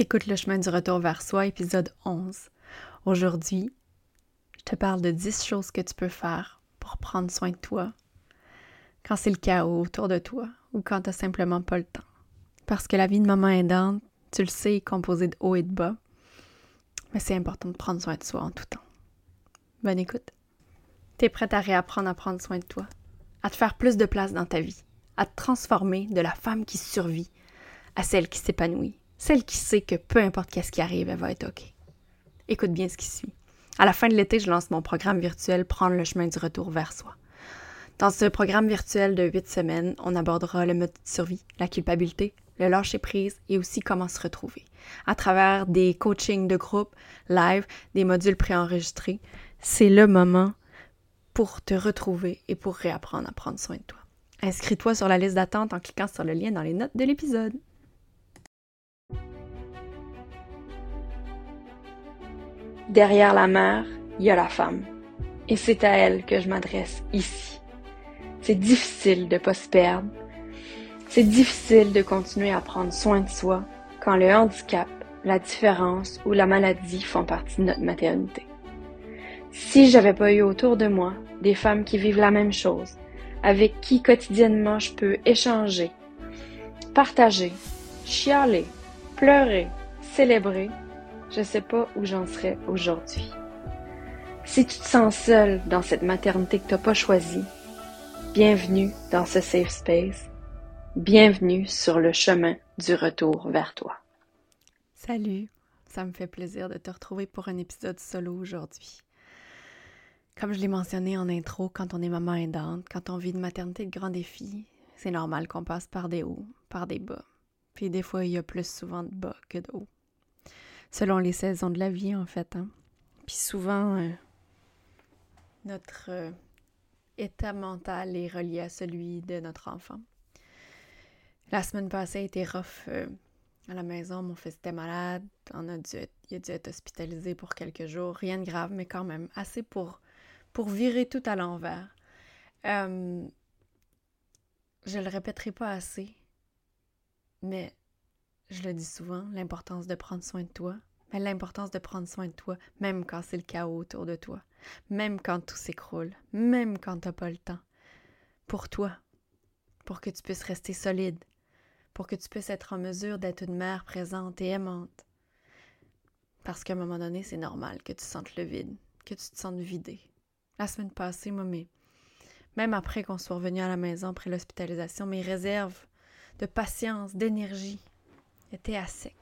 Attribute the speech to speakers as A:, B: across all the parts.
A: T'écoutes le chemin du retour vers soi, épisode 11. Aujourd'hui, je te parle de 10 choses que tu peux faire pour prendre soin de toi quand c'est le chaos autour de toi ou quand t'as simplement pas le temps. Parce que la vie de maman aidante, tu le sais, est composée de haut et de bas. Mais c'est important de prendre soin de soi en tout temps. Bonne écoute. T'es prête à réapprendre à prendre soin de toi, à te faire plus de place dans ta vie, à te transformer de la femme qui survit à celle qui s'épanouit, celle qui sait que peu importe qu'est-ce qui arrive, elle va être OK. Écoute bien ce qui suit. À la fin de l'été, je lance mon programme virtuel Prendre le chemin du retour vers soi. Dans ce programme virtuel de huit semaines, on abordera le mode de survie, la culpabilité, le lâcher prise et aussi comment se retrouver. À travers des coachings de groupe, live, des modules préenregistrés, c'est le moment pour te retrouver et pour réapprendre à prendre soin de toi. Inscris-toi sur la liste d'attente en cliquant sur le lien dans les notes de l'épisode.
B: Derrière la mère, il y a la femme. Et c'est à elle que je m'adresse ici. C'est difficile de pas se perdre. C'est difficile de continuer à prendre soin de soi quand le handicap, la différence ou la maladie font partie de notre maternité. Si j'avais pas eu autour de moi des femmes qui vivent la même chose, avec qui quotidiennement je peux échanger, partager, chialer, pleurer, célébrer, je sais pas où j'en serais aujourd'hui. Si tu te sens seule dans cette maternité que t'as pas choisie, bienvenue dans ce safe space. Bienvenue sur le chemin du retour vers toi.
A: Salut, ça me fait plaisir de te retrouver pour un épisode solo aujourd'hui. Comme je l'ai mentionné en intro, quand on est maman aidante, quand on vit une maternité de grands défis, c'est normal qu'on passe par des hauts, par des bas. Puis des fois, il y a plus souvent de bas que de hauts selon les saisons de la vie, en fait. Hein. Puis souvent, euh, notre euh, état mental est relié à celui de notre enfant. La semaine passée a été rough euh, à la maison. Mon fils était malade. On a dû il a dû être hospitalisé pour quelques jours. Rien de grave, mais quand même assez pour, pour virer tout à l'envers. je le répéterai pas assez, mais je le dis souvent, l'importance de prendre soin de toi, mais l'importance de prendre soin de toi, même quand c'est le chaos autour de toi, même quand tout s'écroule, même quand tu n'as pas le temps. Pour toi, pour que tu puisses rester solide, pour que tu puisses être en mesure d'être une mère présente et aimante. Parce qu'à un moment donné, c'est normal que tu sentes le vide, que tu te sentes vidé. La semaine passée, moi, même après qu'on soit revenu à la maison après l'hospitalisation, mes réserves de patience, d'énergie, était à sec.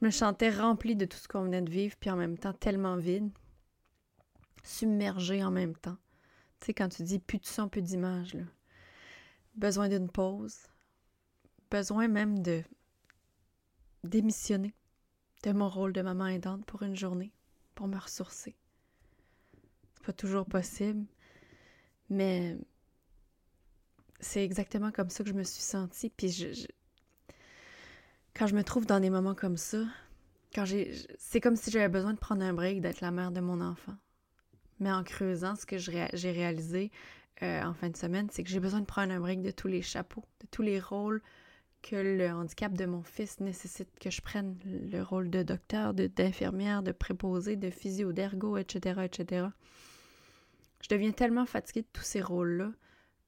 A: Je me sentais remplie de tout ce qu'on venait de vivre, puis en même temps tellement vide, submergée en même temps. Tu sais, quand tu dis plus de son, plus d'image. Besoin d'une pause, besoin même de démissionner de mon rôle de maman aidante pour une journée, pour me ressourcer. C'est pas toujours possible, mais c'est exactement comme ça que je me suis sentie. Puis je, quand je me trouve dans des moments comme ça, quand j'ai, c'est comme si j'avais besoin de prendre un break, d'être la mère de mon enfant. Mais en creusant, ce que j'ai réalisé euh, en fin de semaine, c'est que j'ai besoin de prendre un break de tous les chapeaux, de tous les rôles que le handicap de mon fils nécessite que je prenne. Le rôle de docteur, d'infirmière, de, préposé, de physio, d'ergo, etc., etc. Je deviens tellement fatiguée de tous ces rôles-là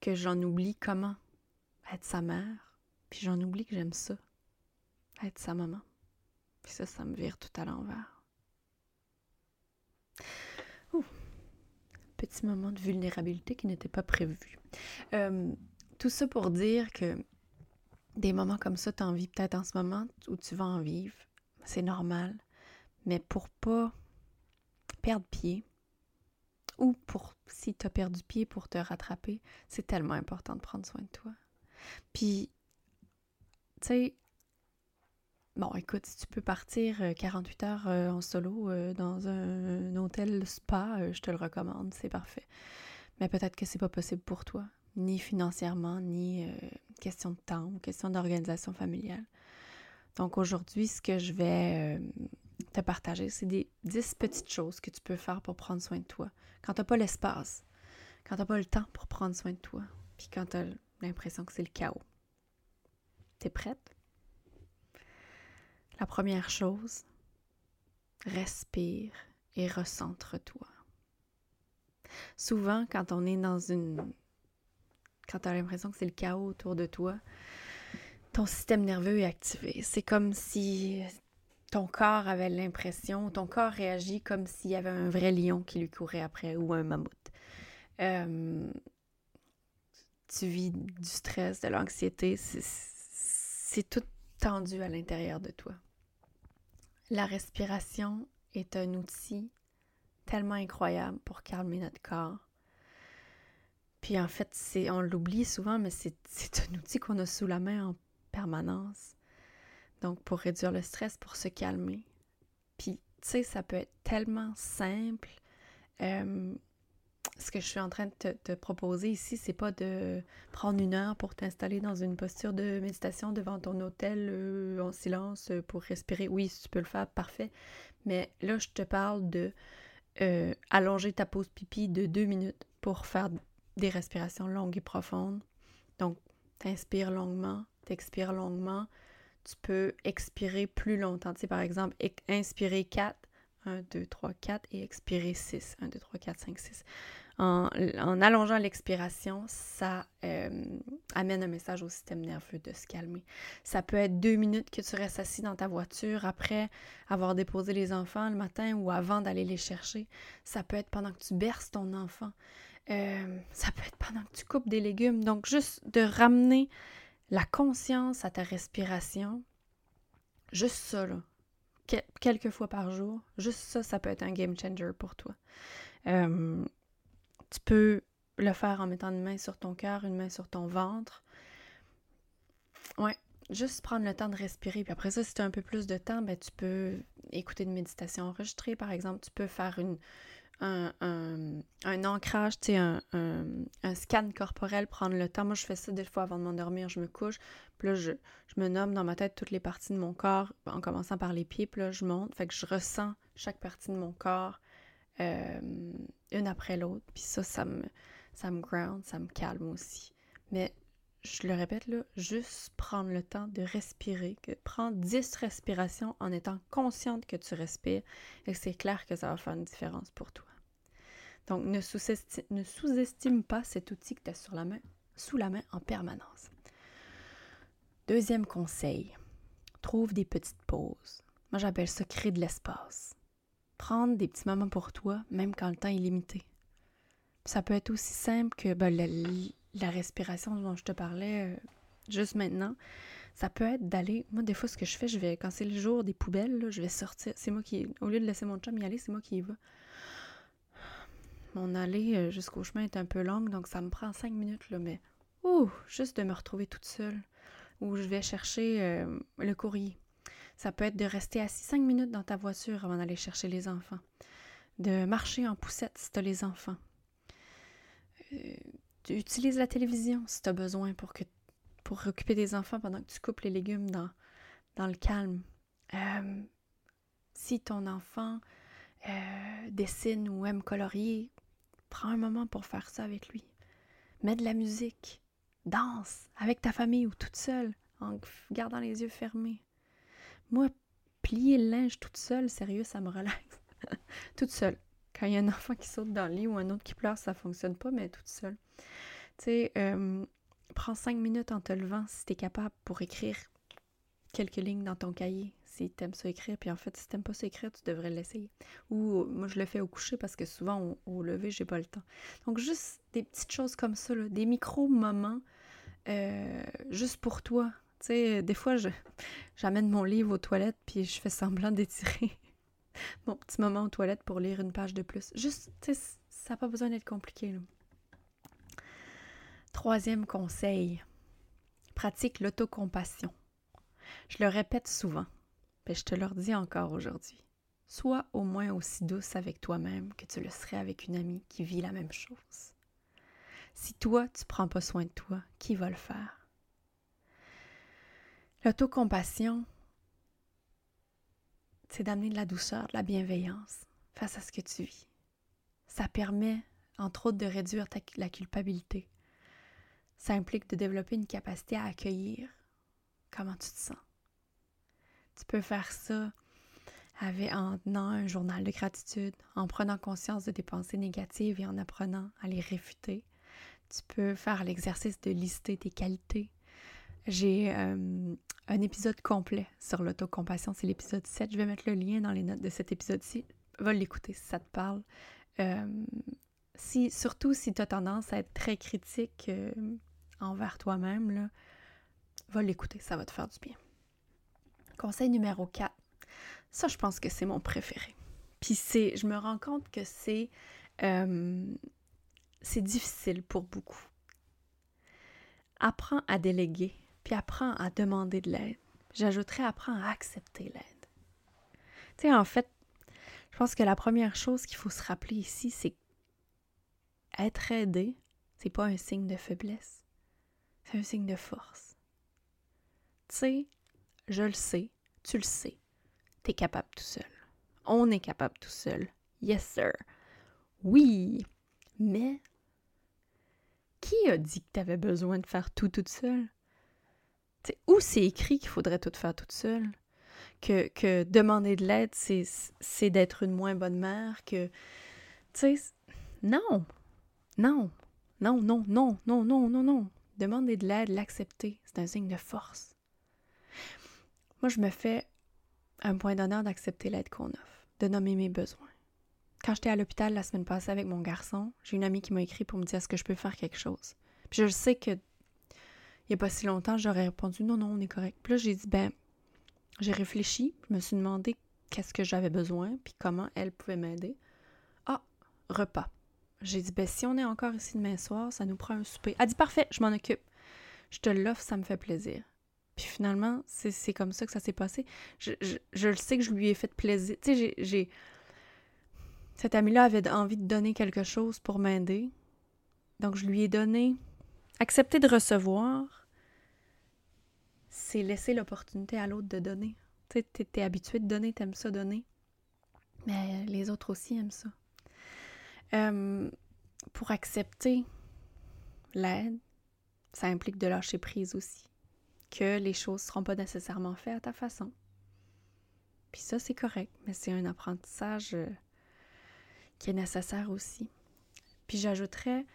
A: que j'en oublie comment être sa mère, puis j'en oublie que j'aime ça être sa maman. Puis ça, ça me vire tout à l'envers. Petit moment de vulnérabilité qui n'était pas prévu. Euh, tout ça pour dire que des moments comme ça, tu en vis peut-être en ce moment où tu vas en vivre. C'est normal. Mais pour pas perdre pied, ou pour si tu as perdu pied pour te rattraper, c'est tellement important de prendre soin de toi. Puis, tu sais, Bon, écoute, si tu peux partir 48 euh, heures euh, en solo euh, dans un, hôtel spa, je te le recommande, c'est parfait. Mais peut-être que c'est pas possible pour toi, ni financièrement, ni question de temps question d'organisation familiale. Donc aujourd'hui, ce que je vais te partager, c'est des 10 petites choses que tu peux faire pour prendre soin de toi. Quand tu n'as pas l'espace, quand tu n'as pas le temps pour prendre soin de toi, puis quand tu as l'impression que c'est le chaos. T'es prête? La première chose, respire et recentre-toi. Souvent, quand on est dans une... quand tu as l'impression que c'est le chaos autour de toi, ton système nerveux est activé. C'est comme si ton corps avait l'impression, ton corps réagit comme s'il y avait un vrai lion qui lui courait après ou un mammouth. Euh, tu vis du stress, de l'anxiété, c'est tout tendu à l'intérieur de toi. La respiration est un outil tellement incroyable pour calmer notre corps. Puis en fait, c'est on l'oublie souvent, mais c'est un outil qu'on a sous la main en permanence. Donc, pour réduire le stress, pour se calmer. Puis, tu sais, ça peut être tellement simple. Euh, ce que je suis en train de te, proposer ici, c'est pas de prendre une heure pour t'installer dans une posture de méditation devant ton hôtel euh, en silence euh, pour respirer. Oui, si tu peux le faire, parfait. Mais là, je te parle de allonger ta pause pipi de deux minutes pour faire des respirations longues et profondes. Donc, t'inspires longuement, t'expires longuement, tu peux expirer plus longtemps. Tu par exemple, inspirer 4, 1, 2, 3, 4 et expirer 6, 1, 2, 3, 4, 5, 6. En, allongeant l'expiration, ça euh, amène un message au système nerveux de se calmer. Ça peut être deux minutes que tu restes assis dans ta voiture après avoir déposé les enfants le matin ou avant d'aller les chercher. Ça peut être pendant que tu berces ton enfant. Euh, ça peut être pendant que tu coupes des légumes. Donc, juste de ramener la conscience à ta respiration, juste ça, là, quelques fois par jour, juste ça, ça peut être un game changer pour toi. Euh, tu peux le faire en mettant une main sur ton cœur, une main sur ton ventre. Ouais, juste prendre le temps de respirer. Puis après ça, si tu as un peu plus de temps, ben, tu peux écouter une méditation enregistrée, par exemple. Tu peux faire une, un, ancrage, un, scan corporel, prendre le temps. Moi, je fais ça des fois avant de m'endormir, je me couche, puis là, je, me nomme dans ma tête toutes les parties de mon corps, en commençant par les pieds, puis là, je monte. Fait que je ressens chaque partie de mon corps euh, une après l'autre. Puis ça, ça me, ça ground, ça me calme aussi. Mais je le répète là, juste prendre le temps de respirer, que, prendre 10 respirations en étant consciente que tu respires et c'est clair que ça va faire une différence pour toi. Donc, ne sous-estime pas cet outil que tu as la main, sous la main en permanence. Deuxième conseil, trouve des petites pauses. Moi, j'appelle ça créer de l'espace. Prendre des petits moments pour toi, même quand le temps est limité. Ça peut être aussi simple que ben, la, respiration dont je te parlais euh, juste maintenant. Ça peut être d'aller. Moi, des fois, ce que je fais, je vais, quand c'est le jour des poubelles, je vais sortir. C'est moi qui. Au lieu de laisser mon chum y aller, c'est moi qui y va. Mon allée euh, jusqu'au chemin est un peu longue, donc ça me prend cinq minutes, là, mais ouh, juste de me retrouver toute seule. Ou je vais chercher euh, le courrier. Ça peut être de rester assis cinq minutes dans ta voiture avant d'aller chercher les enfants. De marcher en poussette si tu as les enfants. Euh, utilise la télévision si tu as besoin pour, que, pour occuper des enfants pendant que tu coupes les légumes dans, dans le calme. si ton enfant dessine ou aime colorier, Prends un moment pour faire ça avec lui. Mets de la musique. Danse avec ta famille ou toute seule en gardant les yeux fermés. Moi, plier le linge toute seule, sérieux, ça me relaxe. toute seule. Quand il y a un enfant qui saute dans le lit ou un autre qui pleure, ça fonctionne pas, mais toute seule. Tu sais, euh, prends cinq minutes en te levant si tu es capable pour écrire quelques lignes dans ton cahier si t'aimes ça écrire, puis en fait, si t'aimes pas ça écrire, tu devrais l'essayer. Ou moi, je le fais au coucher parce que souvent, au, lever, j'ai pas le temps. Donc, juste des petites choses comme ça, des micro-moments euh, juste pour toi. Tu sais, des fois, j'amène mon livre aux toilettes, puis je fais semblant d'étirer mon petit moment aux toilettes pour lire une page de plus. Juste, tu sais, ça n'a pas besoin d'être compliqué. Troisième conseil, pratique l'autocompassion. Je le répète souvent, mais je te le dis encore aujourd'hui. Sois au moins aussi douce avec toi-même que tu le serais avec une amie qui vit la même chose. Si toi, tu prends pas soin de toi, qui va le faire? L'autocompassion, c'est d'amener de la douceur, de la bienveillance face à ce que tu vis. Ça permet, entre autres, de réduire la culpabilité. Ça implique de développer une capacité à accueillir comment tu te sens Tu peux faire ça avec, en tenant un journal de gratitude, en prenant conscience de tes pensées négatives et en apprenant à les réfuter. Tu peux faire l'exercice de lister tes qualités. J'ai euh, un épisode complet sur l'autocompassion, c'est l'épisode 7. Je vais mettre le lien dans les notes de cet épisode-ci. Va l'écouter si ça te parle. Euh, si, surtout si tu as tendance à être très critique euh, envers toi-même, va l'écouter, ça va te faire du bien. Conseil numéro 4. Ça, je pense que c'est mon préféré. Puis c'est, je me rends compte que c'est, euh, c'est difficile pour beaucoup. Apprends à déléguer, puis apprends à demander de l'aide. J'ajouterais apprends à accepter l'aide. Tu sais, en fait, je pense que la première chose qu'il faut se rappeler ici, c'est être aidé, c'est pas un signe de faiblesse, c'est un signe de force. Tu sais, je le sais, tu le sais, t'es capable tout seul. On est capable tout seul. Yes, sir. Oui, mais qui a dit que t'avais besoin de faire tout toute seule? Où c'est écrit qu'il faudrait tout faire toute seule? Que, que demander de l'aide, c'est d'être une moins bonne mère, que... Non, non, non, non, non, non, non, non, non. Demander de l'aide, l'accepter, c'est un signe de force. Moi, je me fais un point d'honneur d'accepter l'aide qu'on offre, de nommer mes besoins. Quand j'étais à l'hôpital la semaine passée avec mon garçon, j'ai une amie qui m'a écrit pour me dire est-ce que je peux faire quelque chose? Puis je sais que il n'y a pas si longtemps, j'aurais répondu non, non, on est correct. Puis là, j'ai dit ben, j'ai réfléchi, je me suis demandé qu'est-ce que j'avais besoin, puis comment elle pouvait m'aider. Ah, repas. J'ai dit, ben si on est encore ici demain soir, ça nous prend un souper. Elle dit, parfait, je m'en occupe. Je te l'offre, ça me fait plaisir. Puis finalement, c'est comme ça que ça s'est passé. Je, le sais que je lui ai fait plaisir. Tu sais, j'ai... Cette amie-là avait envie de donner quelque chose pour m'aider. Donc, je lui ai donné... Accepter de recevoir, c'est laisser l'opportunité à l'autre de donner. Tu sais, t'es habitué de donner, t'aimes ça donner. Mais les autres aussi aiment ça. Euh, pour accepter l'aide, ça implique de lâcher prise aussi. Que les choses ne seront pas nécessairement faites à ta façon. Puis ça, c'est correct, mais c'est un apprentissage euh, qui est nécessaire aussi. Puis j'ajouterais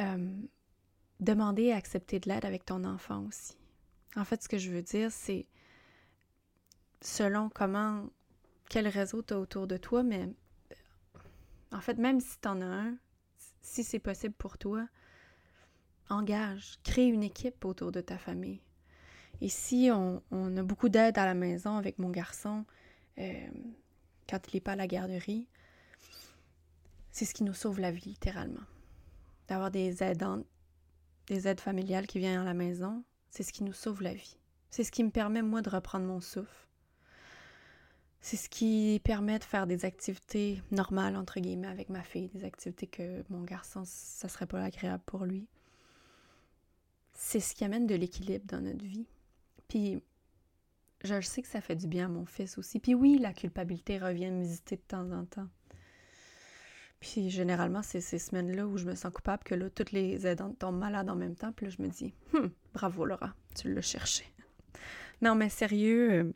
A: euh, demander et accepter de l'aide avec ton enfant aussi. En fait, ce que je veux dire, c'est selon comment, quel réseau tu as autour de toi, mais en fait, même si tu en as un, si c'est possible pour toi, engage, crée une équipe autour de ta famille. Ici, on, on a beaucoup d'aide à la maison avec mon garçon euh, quand il n'est pas à la garderie. C'est ce qui nous sauve la vie, littéralement. D'avoir des aidantes, des aides familiales qui viennent à la maison, c'est ce qui nous sauve la vie. C'est ce qui me permet, moi, de reprendre mon souffle. C'est ce qui permet de faire des activités normales, entre guillemets, avec ma fille, des activités que mon garçon, ça serait pas agréable pour lui. C'est ce qui amène de l'équilibre dans notre vie. Puis, je sais que ça fait du bien à mon fils aussi. Puis oui, la culpabilité revient me visiter de temps en temps. Puis généralement, c'est ces semaines-là où je me sens coupable que là, toutes les aidantes tombent malades en même temps. Puis là, je me dis, hum, bravo Laura, tu l'as cherché. Non, mais sérieux, euh,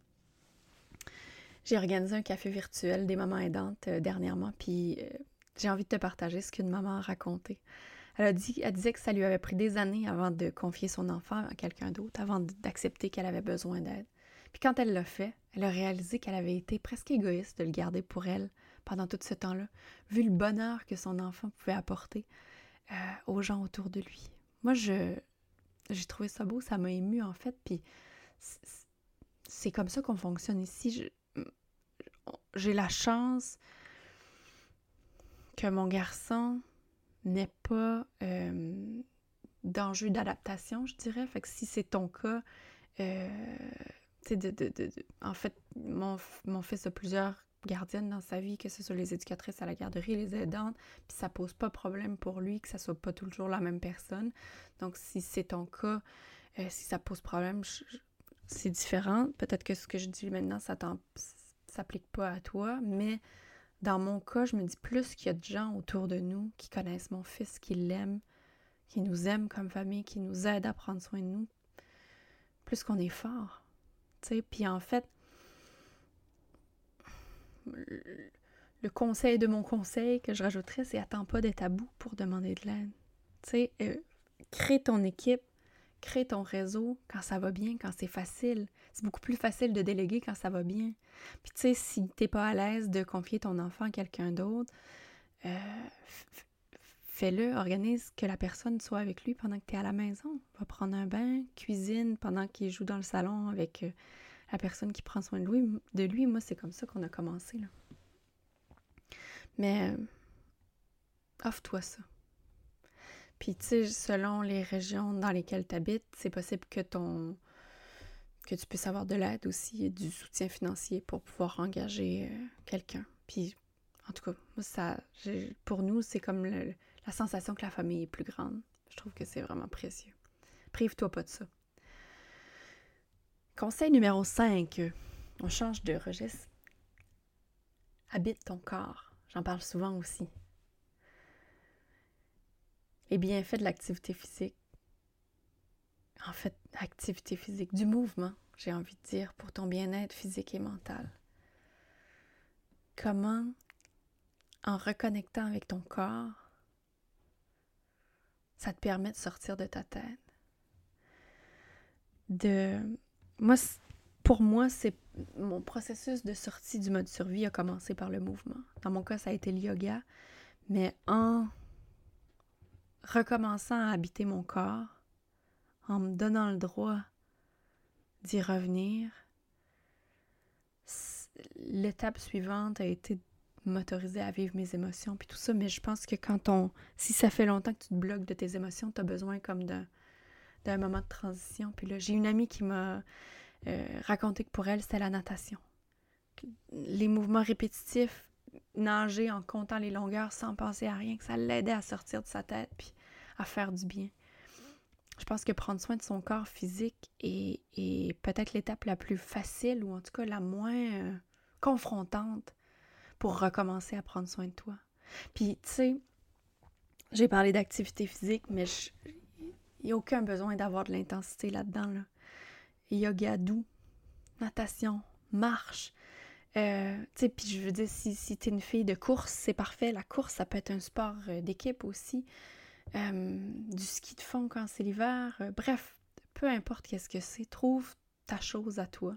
A: j'ai organisé un café virtuel des mamans aidantes euh, dernièrement, puis euh, j'ai envie de te partager ce qu'une maman a raconté. Elle, a dit, elle disait que ça lui avait pris des années avant de confier son enfant à quelqu'un d'autre, avant d'accepter qu'elle avait besoin d'aide. Puis quand elle l'a fait, elle a réalisé qu'elle avait été presque égoïste de le garder pour elle pendant tout ce temps-là, vu le bonheur que son enfant pouvait apporter euh, aux gens autour de lui. Moi, je j'ai trouvé ça beau, ça m'a ému en fait, puis c'est comme ça qu'on fonctionne ici. J'ai la chance que mon garçon n'ait pas euh, d'enjeu d'adaptation, je dirais. Fait que si c'est ton cas, euh, de, en fait, mon, mon, fils a plusieurs gardiennes dans sa vie, que ce soit les éducatrices à la garderie, les aidantes, puis ça pose pas problème pour lui que ça soit pas toujours la même personne. Donc, si c'est ton cas, euh, si ça pose problème, c'est différent. Peut-être que ce que je dis maintenant, ça s'applique pas à toi, mais dans mon cas, je me dis plus qu'il y a de gens autour de nous qui connaissent mon fils, qui l'aiment, qui nous aiment comme famille, qui nous aident à prendre soin de nous, plus qu'on est fort. Tu sais, puis en fait, le conseil de mon conseil que je rajouterais, c'est attends pas d'être à pour demander de l'aide. Euh, crée ton équipe, crée ton réseau quand ça va bien, quand c'est facile. C'est beaucoup plus facile de déléguer quand ça va bien. Puis tu sais, si t'es pas à l'aise de confier ton enfant à quelqu'un d'autre, euh, fais-le, organise que la personne soit avec lui pendant que tu es à la maison. Va prendre un bain, cuisine pendant qu'il joue dans le salon avec euh, la personne qui prend soin de lui. De lui. Moi, c'est comme ça qu'on a commencé. Là. Mais euh, offre-toi ça. Puis, tu sais, selon les régions dans lesquelles tu habites, c'est possible que ton que tu puisses avoir de l'aide aussi du soutien financier pour pouvoir engager euh, quelqu'un. Puis, en tout cas, ça, pour nous, c'est comme la sensation que la famille est plus grande. Je trouve que c'est vraiment précieux. Prive-toi pas de ça. Conseil numéro 5. On change de registre. Habite ton corps. J'en parle souvent aussi. Les bienfaits de l'activité physique. En fait, activité physique, du mouvement, j'ai envie de dire, pour ton bien-être physique et mental. Comment, en reconnectant avec ton corps, ça te permet de sortir de ta tête? De. Moi, pour moi, c'est mon processus de sortie du mode survie a commencé par le mouvement. Dans mon cas, ça a été le yoga, mais en recommençant à habiter mon corps, en me donnant le droit d'y revenir, l'étape suivante a été de m'autoriser à vivre mes émotions puis tout ça, mais je pense que quand on si ça fait longtemps que tu te bloques de tes émotions, tu as besoin comme d'un moment de transition. Puis là, j'ai une amie qui m'a euh, raconter que pour elle, c'était la natation. Les mouvements répétitifs, nager en comptant les longueurs sans penser à rien, que ça l'aidait à sortir de sa tête puis à faire du bien. Je pense que prendre soin de son corps physique est, peut-être l'étape la plus facile ou en tout cas la moins euh, confrontante pour recommencer à prendre soin de toi. Puis, tu sais, j'ai parlé d'activité physique, mais il n'y a aucun besoin d'avoir de l'intensité là-dedans. Là yoga doux, natation, marche. Euh, puis je veux dire, si, si tu es une fille de course, c'est parfait. La course, ça peut être un sport euh, d'équipe aussi. Euh, du ski de fond quand c'est l'hiver. bref, peu importe qu'est-ce que c'est, trouve ta chose à toi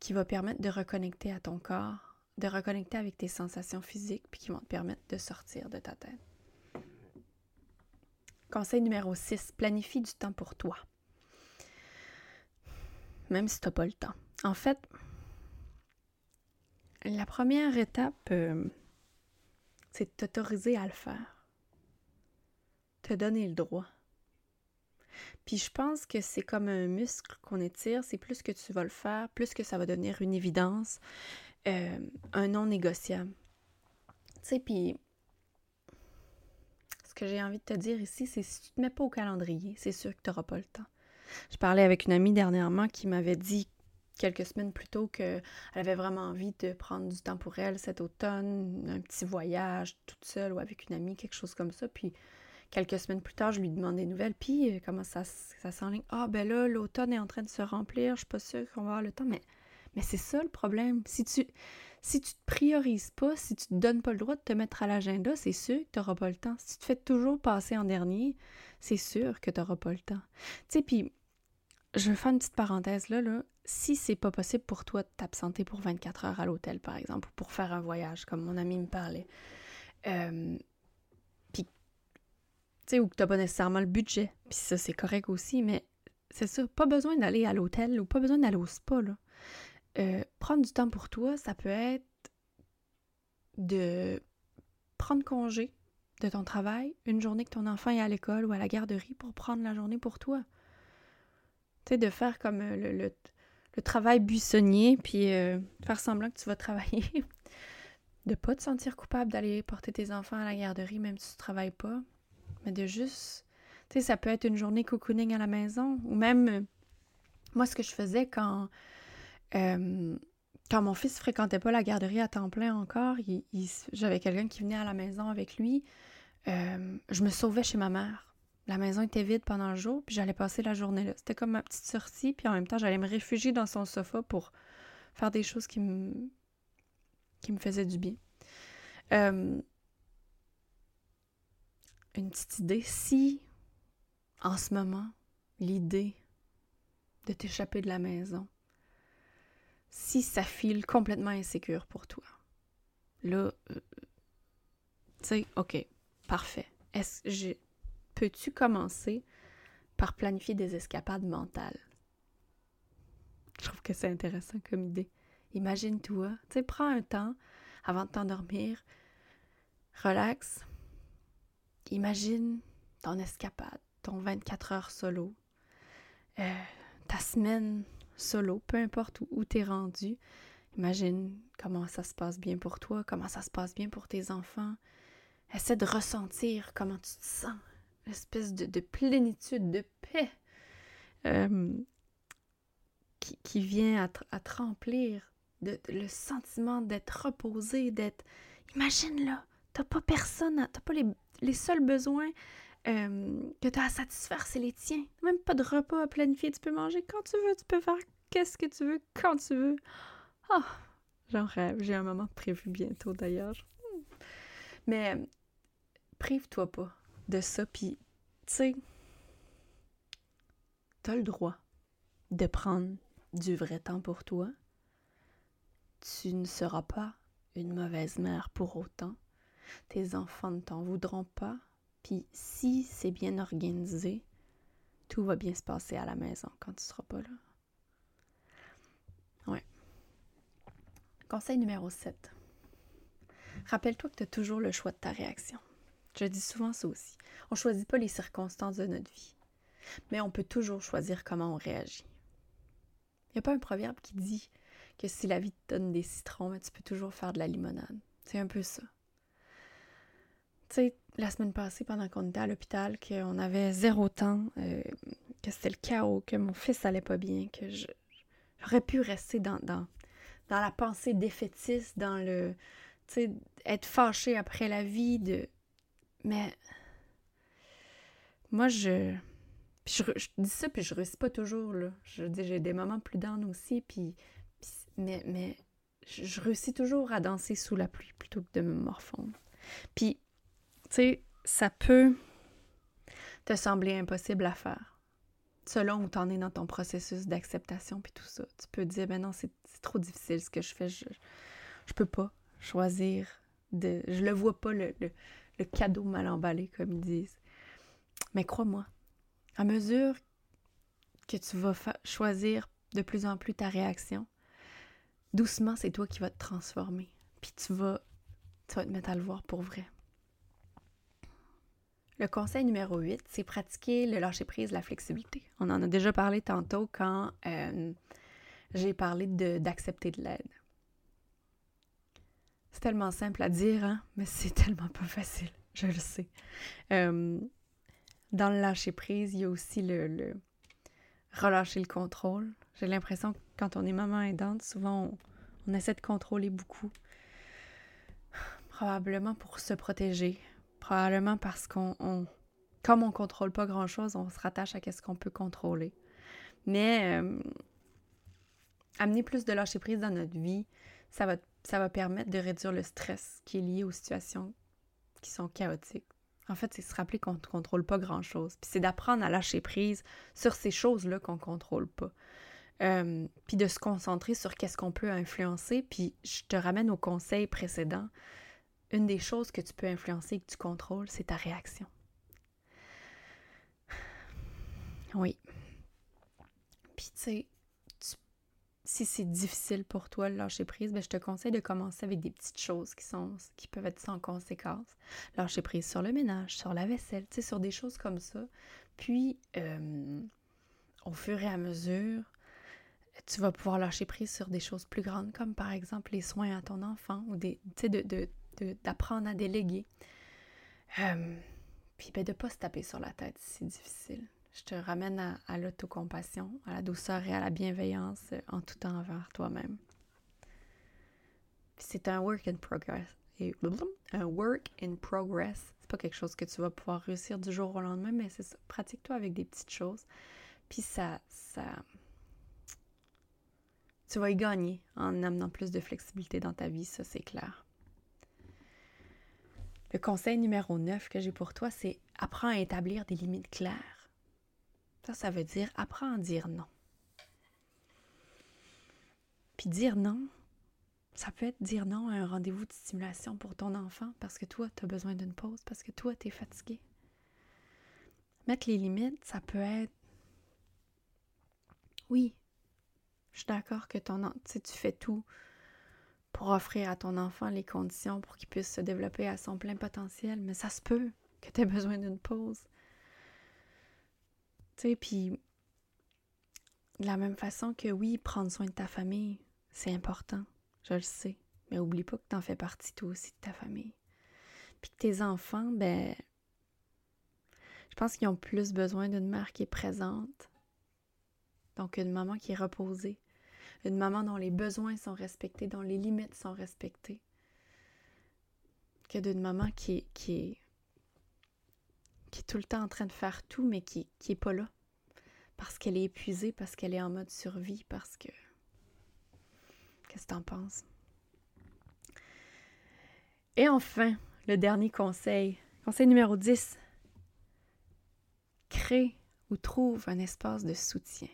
A: qui va permettre de reconnecter à ton corps, de reconnecter avec tes sensations physiques, puis qui vont te permettre de sortir de ta tête. Conseil numéro 6, planifie du temps pour toi même si tu n'as pas le temps. En fait, la première étape, euh, c'est de t'autoriser à le faire. Te donner le droit. Puis je pense que c'est comme un muscle qu'on étire, c'est plus que tu vas le faire, plus que ça va devenir une évidence, euh, un non négociable. Tu sais, puis ce que j'ai envie de te dire ici, c'est si tu ne te mets pas au calendrier, c'est sûr que tu n'auras pas le temps. Je parlais avec une amie dernièrement qui m'avait dit quelques semaines plus tôt qu'elle avait vraiment envie de prendre du temps pour elle cet automne, un petit voyage toute seule ou avec une amie, quelque chose comme ça. Puis quelques semaines plus tard, je lui demandais des nouvelles. Puis euh, comment ça, ça s'enligne? Ah, ben là, l'automne est en train de se remplir, je suis pas sûre qu'on va avoir le temps. Mais, mais c'est ça le problème. Si tu, si tu te priorises pas, si tu te donnes pas le droit de te mettre à l'agenda, c'est sûr que tu n'auras pas le temps. Si tu te fais toujours passer en dernier, c'est sûr que tu n'auras pas le temps. Tu sais, puis je vais faire une petite parenthèse là, là. Si c'est pas possible pour toi de t'absenter pour 24 heures à l'hôtel, par exemple, ou pour faire un voyage, comme mon ami me parlait, euh, puis, tu sais, ou que t'as pas nécessairement le budget, puis ça, c'est correct aussi, mais c'est ça, pas besoin d'aller à l'hôtel ou pas besoin d'aller au spa, là. Euh, prendre du temps pour toi, ça peut être de prendre congé de ton travail, une journée que ton enfant est à l'école ou à la garderie pour prendre la journée pour toi de faire comme euh, le, le, travail buissonnier, puis euh, faire semblant que tu vas travailler. de pas te sentir coupable d'aller porter tes enfants à la garderie, même si tu travailles pas. Mais de juste. Tu sais, ça peut être une journée cocooning à la maison, ou même. Euh, moi, ce que je faisais quand. quand mon fils fréquentait pas la garderie à temps plein encore, j'avais quelqu'un qui venait à la maison avec lui. je me sauvais chez ma mère. La maison était vide pendant le jour, puis j'allais passer la journée là. C'était comme ma petite sortie, puis en même temps, j'allais me réfugier dans son sofa pour faire des choses qui me qui me faisait du bien. Euh, une petite idée, si en ce moment, l'idée de t'échapper de la maison, si ça file complètement insécure pour toi, là, euh, tu sais, ok, parfait. Est-ce peux-tu commencer par planifier des escapades mentales? Je trouve que c'est intéressant comme idée. Imagine-toi, tu prends un temps avant de t'endormir, relax, imagine ton escapade, ton 24 heures solo, euh, ta semaine solo, peu importe où, tu es rendu. Imagine comment ça se passe bien pour toi, comment ça se passe bien pour tes enfants. Essaie de ressentir comment tu te sens, l'espèce de, plénitude, de paix euh, qui, vient à, te remplir, de, le sentiment d'être reposé, d'être... Imagine là, t'as pas personne, t'as pas les, les seuls besoins euh, que tu as à satisfaire, c'est les tiens. Même pas de repas à planifier. Tu peux manger quand tu veux, tu peux faire qu'est-ce que tu veux, quand tu veux. Oh, j'en rêve. J'ai un moment prévu bientôt d'ailleurs. Mais prive-toi pas de ça. Puis, tu sais, t'as le droit de prendre du vrai temps pour toi. Tu ne seras pas une mauvaise mère pour autant. Tes enfants ne t'en voudront pas puis si c'est bien organisé, tout va bien se passer à la maison quand tu seras pas là. Ouais. Conseil numéro 7. Rappelle-toi que tu as toujours le choix de ta réaction. Je dis souvent ça aussi. On ne choisit pas les circonstances de notre vie, mais on peut toujours choisir comment on réagit. Il n'y a pas un proverbe qui dit que si la vie te donne des citrons, tu peux toujours faire de la limonade. C'est un peu ça. Tu sais, la semaine passée, pendant qu'on était à l'hôpital, qu'on avait zéro temps, euh, que c'était le chaos, que mon fils allait pas bien, que j'aurais pu rester dans, dans, dans la pensée défaitiste, dans le. Tu sais, être fâché après la vie, de. Mais. Moi, je. je, dis ça, puis je réussis pas toujours, là. Je dis, j'ai des moments plus down aussi, puis. mais, mais je réussis toujours à danser sous la pluie plutôt que de me morfondre. Puis, tu sais, ça peut te sembler impossible à faire. Selon où tu en es dans ton processus d'acceptation puis tout ça. Tu peux dire, ben non, c'est trop difficile ce que je fais. Je, je peux pas choisir de. Je le vois pas, le, cadeau mal emballé, comme ils disent. Mais crois-moi, à mesure que tu vas choisir de plus en plus ta réaction, doucement, c'est toi qui vas te transformer. Puis tu vas, tu vas te mettre à le voir pour vrai. Le conseil numéro 8, c'est pratiquer le lâcher-prise, la flexibilité. On en a déjà parlé tantôt quand euh, j'ai parlé d'accepter de, l'aide. C'est tellement simple à dire, hein, mais c'est tellement pas facile, je le sais. Euh, dans le lâcher-prise, il y a aussi le, relâcher le contrôle. J'ai l'impression que quand on est maman aidante, souvent on, essaie de contrôler beaucoup. Probablement pour se protéger, Probablement parce qu'on, on, comme on contrôle pas grand-chose, on se rattache à ce qu'on peut contrôler. Mais euh, amener plus de lâcher prise dans notre vie, ça va, ça va permettre de réduire le stress qui est lié aux situations qui sont chaotiques. En fait, c'est se rappeler qu'on ne contrôle pas grand-chose. Puis c'est d'apprendre à lâcher prise sur ces choses-là qu'on ne contrôle pas. Euh, puis de se concentrer sur qu'est-ce qu'on peut influencer. Puis je te ramène au conseil précédent une des choses que tu peux influencer et que tu contrôles, c'est ta réaction. Oui. Puis tu sais, si c'est difficile pour toi de lâcher prise, ben, je te conseille de commencer avec des petites choses qui sont peuvent être sans conséquence. Lâcher prise sur le ménage, sur la vaisselle, tu sur des choses comme ça. Puis, euh, au fur et à mesure, tu vas pouvoir lâcher prise sur des choses plus grandes, comme par exemple les soins à ton enfant ou des, de, de, d'apprendre à déléguer. Euh, puis ben, de ne pas se taper sur la tête si c'est difficile. Je te ramène à, l'autocompassion, à la douceur et à la bienveillance euh, en tout temps envers toi-même. C'est un work in progress. Un work in progress. C'est pas quelque chose que tu vas pouvoir réussir du jour au lendemain, mais c'est ça. Pratique-toi avec des petites choses. Puis ça, ça, Tu vas y gagner en amenant plus de flexibilité dans ta vie, ça c'est clair. Le conseil numéro 9 que j'ai pour toi, c'est apprends à établir des limites claires. Ça, ça veut dire apprends à dire non. Puis dire non, ça peut être dire non à un rendez-vous de stimulation pour ton enfant parce que toi, tu as besoin d'une pause, parce que toi, tu es fatigué. Mettre les limites, ça peut être oui, je suis d'accord que ton tu fais tout pour offrir à ton enfant les conditions pour qu'il puisse se développer à son plein potentiel, mais ça se peut que tu aies besoin d'une pause. Tu sais, puis de la même façon que oui, prendre soin de ta famille, c'est important, je le sais, mais oublie pas que tu en fais partie toi aussi de ta famille. Puis que tes enfants, ben, je pense qu'ils ont plus besoin d'une mère qui est présente, donc une maman qui est reposée, une maman dont les besoins sont respectés, dont les limites sont respectées, que d'une maman qui qui est, qui est tout le temps en train de faire tout, mais qui n'est pas là. Parce qu'elle est épuisée, parce qu'elle est en mode survie, parce que... Qu'est-ce que tu en penses? Et enfin, le dernier conseil, conseil numéro 10. Crée ou trouve un espace de soutien.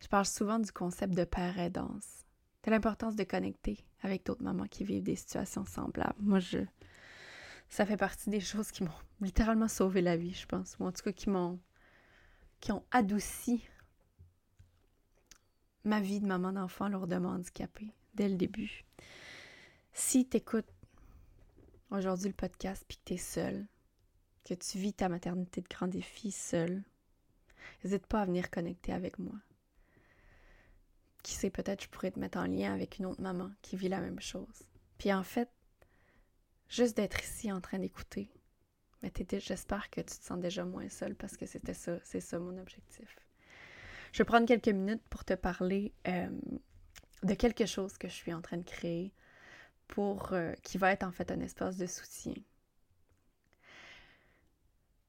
A: Je parle souvent du concept de père aidance, de l'importance de connecter avec d'autres mamans qui vivent des situations semblables. Moi, je, ça fait partie des choses qui m'ont littéralement sauvé la vie, je pense, ou en tout cas qui m'ont, ont adouci ma vie de maman d'enfant lourdement handicapée dès le début. Si tu écoutes aujourd'hui le podcast puis que tu es seule, que tu vis ta maternité de grand défi seule, n'hésite pas à venir connecter avec moi qui sait, peut-être je pourrais te mettre en lien avec une autre maman qui vit la même chose. Puis en fait, juste d'être ici en train d'écouter, mais j'espère que tu te sens déjà moins seule parce que c'était ça, c'est ça mon objectif. Je vais prendre quelques minutes pour te parler euh, de quelque chose que je suis en train de créer pour euh, qui va être en fait un espace de soutien.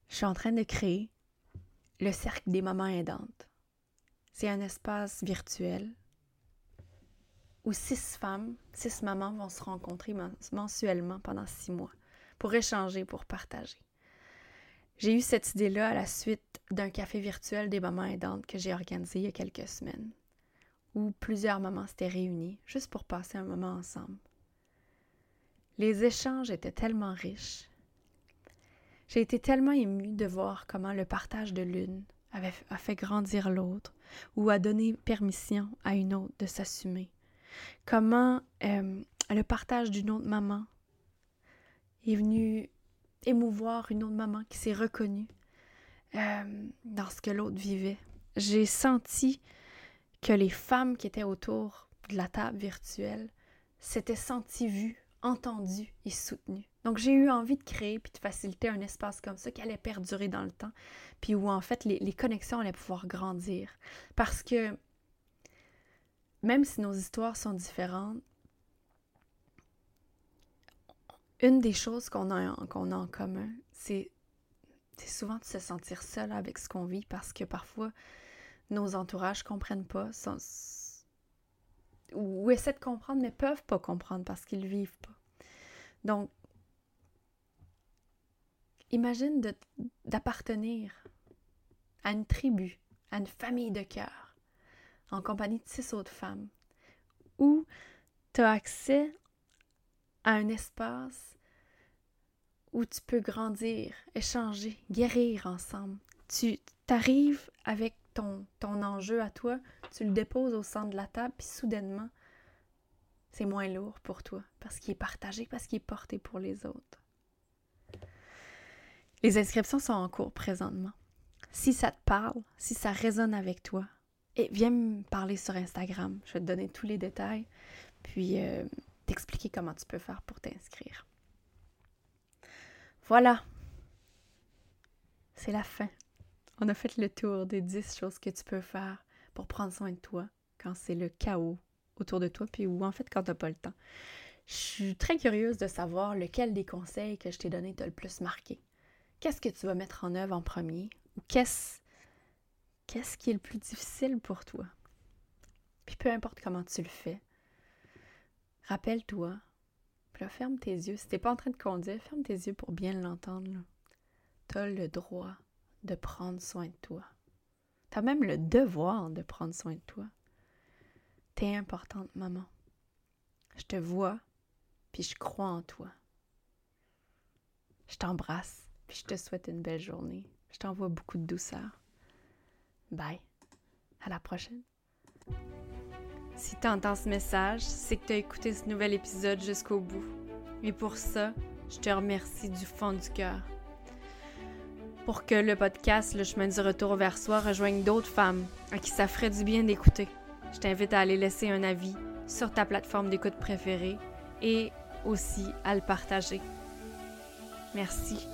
A: Je suis en train de créer le cercle des mamans aidantes. C'est un espace virtuel où six femmes, six mamans vont se rencontrer mensuellement pendant six mois pour échanger, pour partager. J'ai eu cette idée-là à la suite d'un café virtuel des mamans aidantes que j'ai organisé il y a quelques semaines, où plusieurs mamans s'étaient réunies juste pour passer un moment ensemble. Les échanges étaient tellement riches. J'ai été tellement émue de voir comment le partage de l'une avait, a fait grandir l'autre ou a donné permission à une autre de s'assumer comment euh, le partage d'une autre maman est venu émouvoir une autre maman qui s'est reconnue euh, dans ce que l'autre vivait. J'ai senti que les femmes qui étaient autour de la table virtuelle s'étaient senties vues, entendues et soutenues. Donc j'ai eu envie de créer puis de faciliter un espace comme ça qui allait perdurer dans le temps, puis où en fait les, les connexions allaient pouvoir grandir. Parce que même si nos histoires sont différentes, une des choses qu'on a, en commun, c'est souvent de se sentir seul avec ce qu'on vit parce que parfois nos entourages comprennent pas ou essaient de comprendre mais peuvent pas comprendre parce qu'ils vivent pas. Donc, imagine d'appartenir à une tribu, à une famille de cœur en compagnie de six autres femmes, où tu as accès à un espace où tu peux grandir, échanger, guérir ensemble. Tu t'arrives avec ton, ton enjeu à toi, tu le déposes au centre de la table, puis soudainement, c'est moins lourd pour toi, parce qu'il est partagé, parce qu'il est porté pour les autres. Les inscriptions sont en cours présentement. Si ça te parle, si ça résonne avec toi, et viens me parler sur Instagram. Je vais te donner tous les détails, puis euh, t'expliquer comment tu peux faire pour t'inscrire. Voilà. C'est la fin. On a fait le tour des 10 choses que tu peux faire pour prendre soin de toi quand c'est le chaos autour de toi, puis ou en fait quand tu n'as pas le temps. Je suis très curieuse de savoir lequel des conseils que je t'ai donné t'a le plus marqué. Qu'est-ce que tu vas mettre en œuvre en premier? Ou qu'est-ce qu'est-ce qui est le plus difficile pour toi? Puis peu importe comment tu le fais, rappelle-toi. Puis là, ferme tes yeux. Si t'es pas en train de conduire, ferme tes yeux pour bien l'entendre. Tu as le droit de prendre soin de toi. Tu as même le devoir de prendre soin de toi. T'es importante, maman. Je te vois, puis je crois en toi. Je t'embrasse, puis je te souhaite une belle journée. Je t'envoie beaucoup de douceur. Bye. À la prochaine. Si tu entends ce message, c'est que tu as écouté ce nouvel épisode jusqu'au bout. Et pour ça, je te remercie du fond du cœur. Pour que le podcast Le chemin du retour vers soi rejoigne d'autres femmes à qui ça ferait du bien d'écouter, je t'invite à aller laisser un avis sur ta plateforme d'écoute préférée et aussi à le partager. Merci